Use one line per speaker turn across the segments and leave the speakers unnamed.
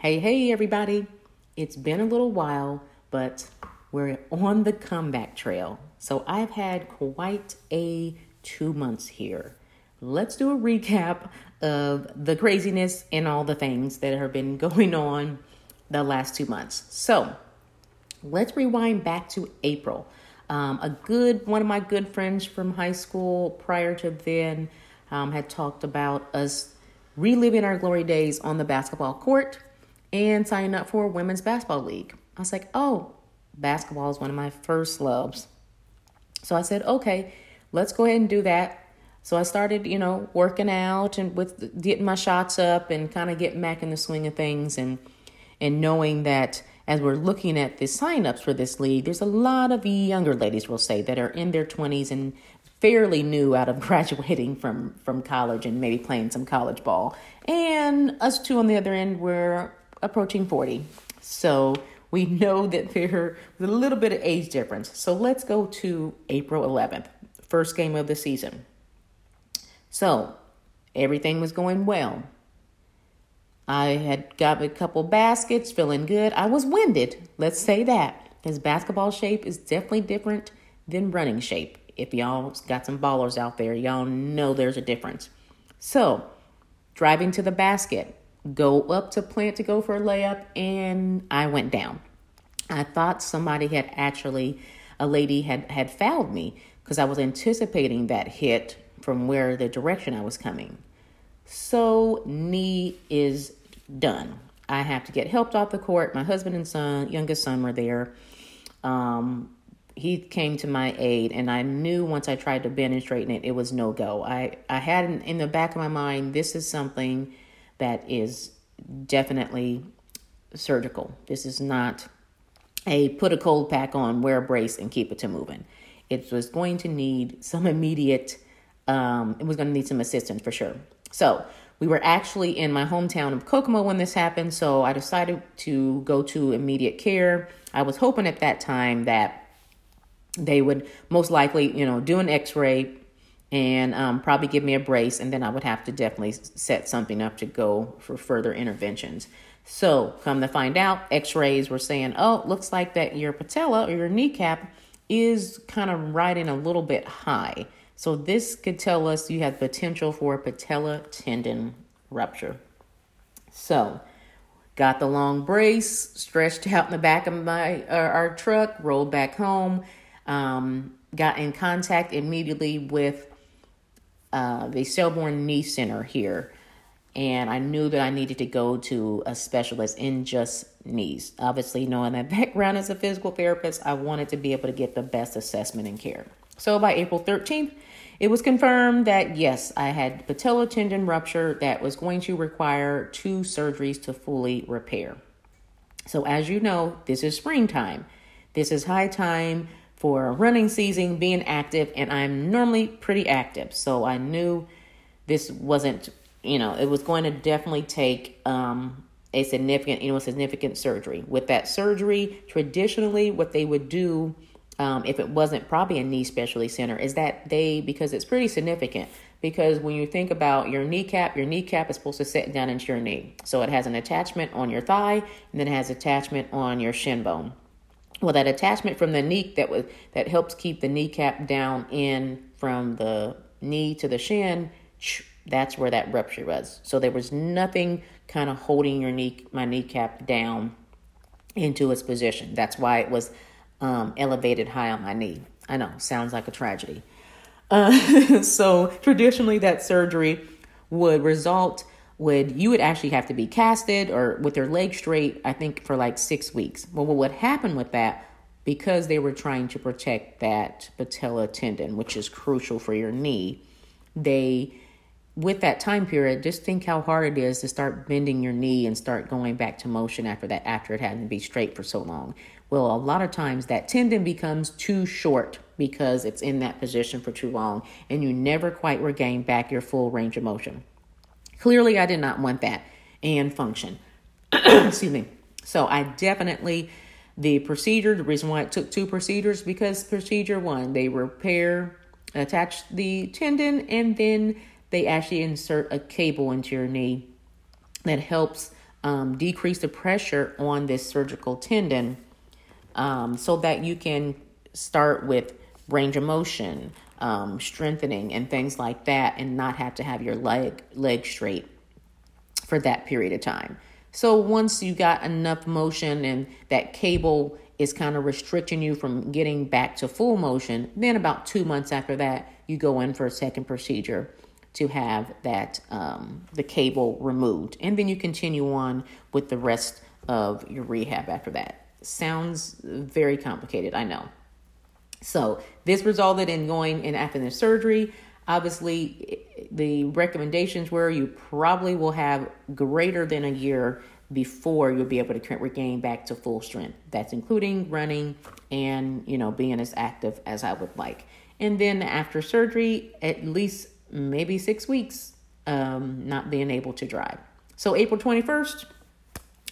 Hey, hey, everybody. It's been a little while, but we're on the comeback trail. So I've had quite a two months here. Let's do a recap of the craziness and all the things that have been going on the last two months. So let's rewind back to April. Um, a good one of my good friends from high school prior to then um, had talked about us reliving our glory days on the basketball court and signing up for a women's basketball league. I was like, oh, basketball is one of my first loves. So I said, okay, let's go ahead and do that. So I started, you know, working out and with getting my shots up and kind of getting back in the swing of things and and knowing that as we're looking at the signups for this league, there's a lot of younger ladies, we'll say, that are in their 20s and fairly new out of graduating from from college and maybe playing some college ball. And us two on the other end, we're approaching 40. So we know that there's a little bit of age difference. So let's go to April 11th, first game of the season. So everything was going well. I had got a couple baskets, feeling good. I was winded, let's say that, because basketball shape is definitely different than running shape. If y'all got some ballers out there, y'all know there's a difference. So, driving to the basket, go up to plant to go for a layup, and I went down. I thought somebody had actually, a lady had, had fouled me because I was anticipating that hit from where the direction I was coming. So, knee is done. I have to get helped off the court. My husband and son, youngest son, were there. Um, he came to my aid, and I knew once I tried to bend and straighten it, it was no go. I, I had in, the back of my mind, this is something that is definitely surgical. This is not a put a cold pack on, wear a brace, and keep it to moving. It was going to need some immediate, um, it was going to need some assistance for sure. So we were actually in my hometown of Kokomo when this happened, so I decided to go to immediate care. I was hoping at that time that they would most likely, you know, do an x ray, and um, probably give me a brace, and then I would have to definitely set something up to go for further interventions. So, come to find out, x rays were saying, oh, looks like that your patella or your kneecap is kind of riding a little bit high. So, this could tell us you have potential for a patella tendon rupture. So, got the long brace stretched out in the back of my uh, our truck, rolled back home, um, got in contact immediately with uh, the Shelbourne Knee Center here, and I knew that I needed to go to a specialist in just knees. Obviously, knowing that background as a physical therapist, I wanted to be able to get the best assessment and care. So by April 13th, it was confirmed that yes, I had patella tendon rupture that was going to require two surgeries to fully repair. So, as you know, this is springtime. This is high time for running season, being active, and I'm normally pretty active. So I knew this wasn't, you know, it was going to definitely take um, a significant, you know, significant surgery. With that surgery, traditionally, what they would do, um, if it wasn't probably a knee specialty center, is that they, because it's pretty significant, because when you think about your kneecap, your kneecap is supposed to set down into your knee. So it has an attachment on your thigh, and then it has attachment on your shin bone well that attachment from the knee that was that helps keep the kneecap down in from the knee to the shin that's where that rupture was. So there was nothing kind of holding your knee my kneecap down into its position. That's why it was um, elevated high on my knee. I know sounds like a tragedy. Uh, so traditionally that surgery would result would you would actually have to be casted or with your leg straight i think for like six weeks. Well what would happen with that because they were trying to protect that patella tendon which is crucial for your knee they with that time period just think how hard it is to start bending your knee and start going back to motion after that after it hadn't been straight for so long. Well a lot of times that tendon becomes too short because it's in that position for too long and you never quite regain back your full range of motion Clearly, I did not want that and function. Excuse me. So I definitely the procedure. The reason why it took two procedures because procedure one they repair, attach the tendon, and then they actually insert a cable into your knee that helps um, decrease the pressure on this surgical tendon um, so that you can start with range of motion, um, strengthening, and things like that, and not have to have your leg leg straight for that period of time. So once you got enough motion and that cable is kind of restricting you from getting back to full motion, then about two months after that, you go in for a second procedure to have that um, the cable removed, and then you continue on with the rest of your rehab after that. Sounds very complicated, I know. So this resulted in going in after the surgery. Obviously, the recommendations were you probably will have greater than a year before you'll be able to regain back to full strength. That's including running and you know being as active as I would like. And then after surgery, at least maybe six weeks, um, not being able to drive. So April 21st,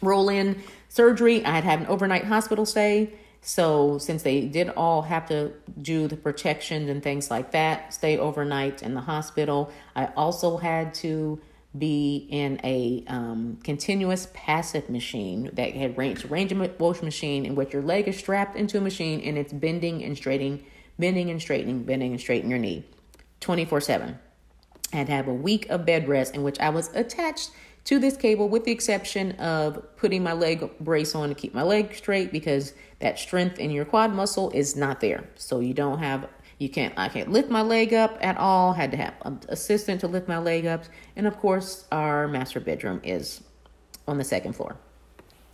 roll in surgery. I had had an overnight hospital stay. So since they did all have to do the protections and things like that, stay overnight in the hospital, I also had to be in a um, continuous passive machine that had range range of motion machine in which your leg is strapped into a machine and it's bending and straightening, bending and straightening, bending and straightening your knee, twenty four seven. I had to have a week of bed rest in which I was attached to this cable with the exception of putting my leg brace on to keep my leg straight because that strength in your quad muscle is not there. So you don't have you can't I can't lift my leg up at all. Had to have an assistant to lift my leg up. And of course, our master bedroom is on the second floor.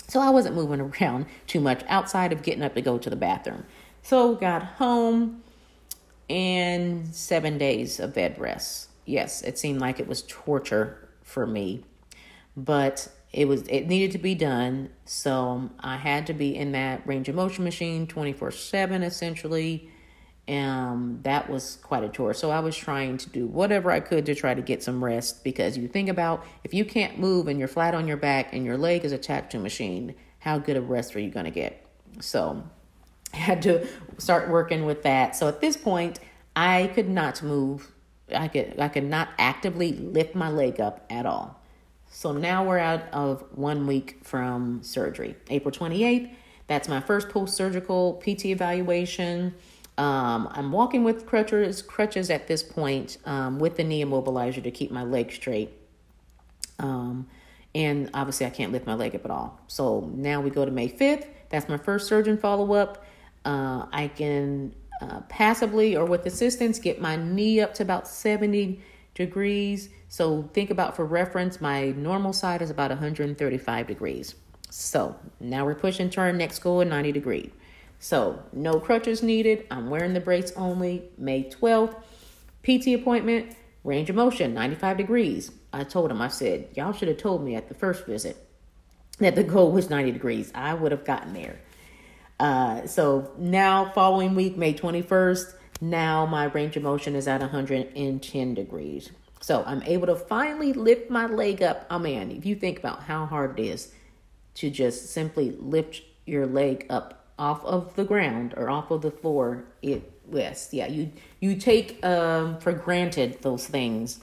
So I wasn't moving around too much outside of getting up to go to the bathroom. So got home and 7 days of bed rest. Yes, it seemed like it was torture for me but it was it needed to be done. So i had to be in that range of motion machine 24 7 essentially. Um that was quite a chore. So i was trying to do whatever i could to try to get some rest because you think about if you can't move and you're flat on your back and your leg is attached to a machine how good of rest are you going to get? So i had to start working with that. So at this point i could not move. I could i could not actively lift my leg up at all so now we're out of one week from surgery. April 28th, that's my first post surgical PT evaluation. Um, I'm walking with crutches, crutches at this point um, with the knee immobilizer to keep my leg straight. Um, and obviously, I can't lift my leg up at all. So now we go to May 5th. That's my first surgeon follow up. Uh, I can uh, passively or with assistance get my knee up to about 70 degrees. So think about for reference, my normal side is about 135 degrees. So now we're pushing turn next goal at 90 degree. So no crutches needed. I'm wearing the brace only. May 12th, PT appointment, range of motion, 95 degrees. I told him, I said, y'all should have told me at the first visit that the goal was 90 degrees. I would have gotten there. Uh, so now, following week, May 21st, now my range of motion is at 110 degrees. So I'm able to finally lift my leg up. Oh man, if you think about how hard it is to just simply lift your leg up off of the ground or off of the floor, it yes, yeah, you you take um, for granted those things.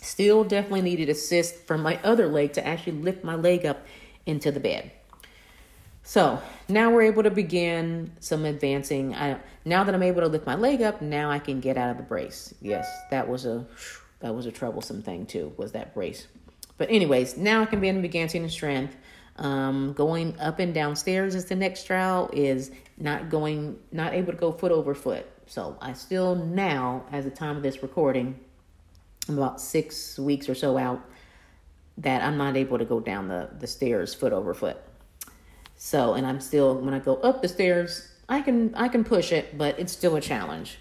Still definitely needed assist from my other leg to actually lift my leg up into the bed. So now we're able to begin some advancing. I, now that I'm able to lift my leg up, now I can get out of the brace. Yes, that was a that was a troublesome thing too. Was that brace? But anyways, now I can begin advancing in strength. Um, going up and down stairs is the next trial. Is not going, not able to go foot over foot. So I still now, as the time of this recording, I'm about six weeks or so out that I'm not able to go down the the stairs foot over foot. So, and I'm still when I go up the stairs, I can I can push it, but it's still a challenge.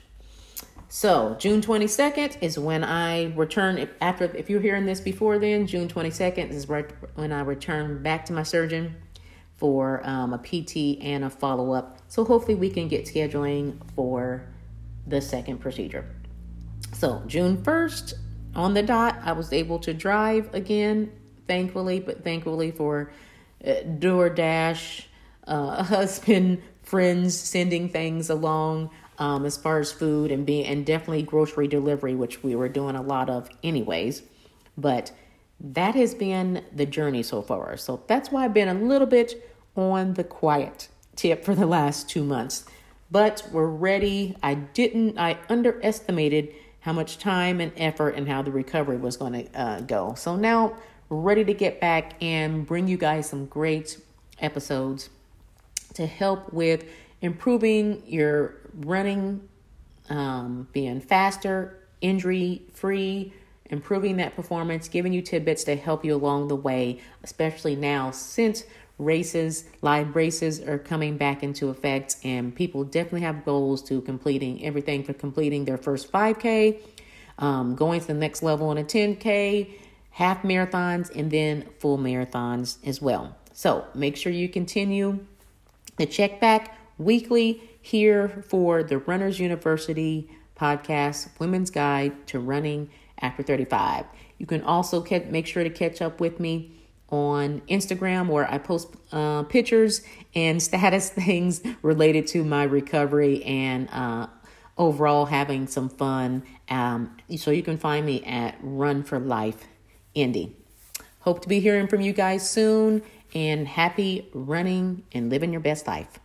So, June 22nd is when I return if, after if you're hearing this before then, June 22nd is right when I return back to my surgeon for um, a PT and a follow up. So, hopefully we can get scheduling for the second procedure. So, June 1st on the dot, I was able to drive again, thankfully, but thankfully for DoorDash, uh, husband, friends sending things along um, as far as food and being and definitely grocery delivery, which we were doing a lot of anyways. But that has been the journey so far. So that's why I've been a little bit on the quiet tip for the last two months. But we're ready. I didn't, I underestimated how much time and effort and how the recovery was going to uh, go. So now ready to get back and bring you guys some great episodes to help with improving your running, um, being faster, injury free, improving that performance, giving you tidbits to help you along the way, especially now since races, live races are coming back into effect, and people definitely have goals to completing everything for completing their first 5K, um, going to the next level on a 10K, half marathons, and then full marathons as well. So make sure you continue to check back weekly here for the Runners University podcast, Women's Guide to Running After 35. You can also make sure to catch up with me on Instagram where I post uh, pictures and status things related to my recovery and uh, overall having some fun. Um, so you can find me at Run for Life Indy. Hope to be hearing from you guys soon and happy running and living your best life.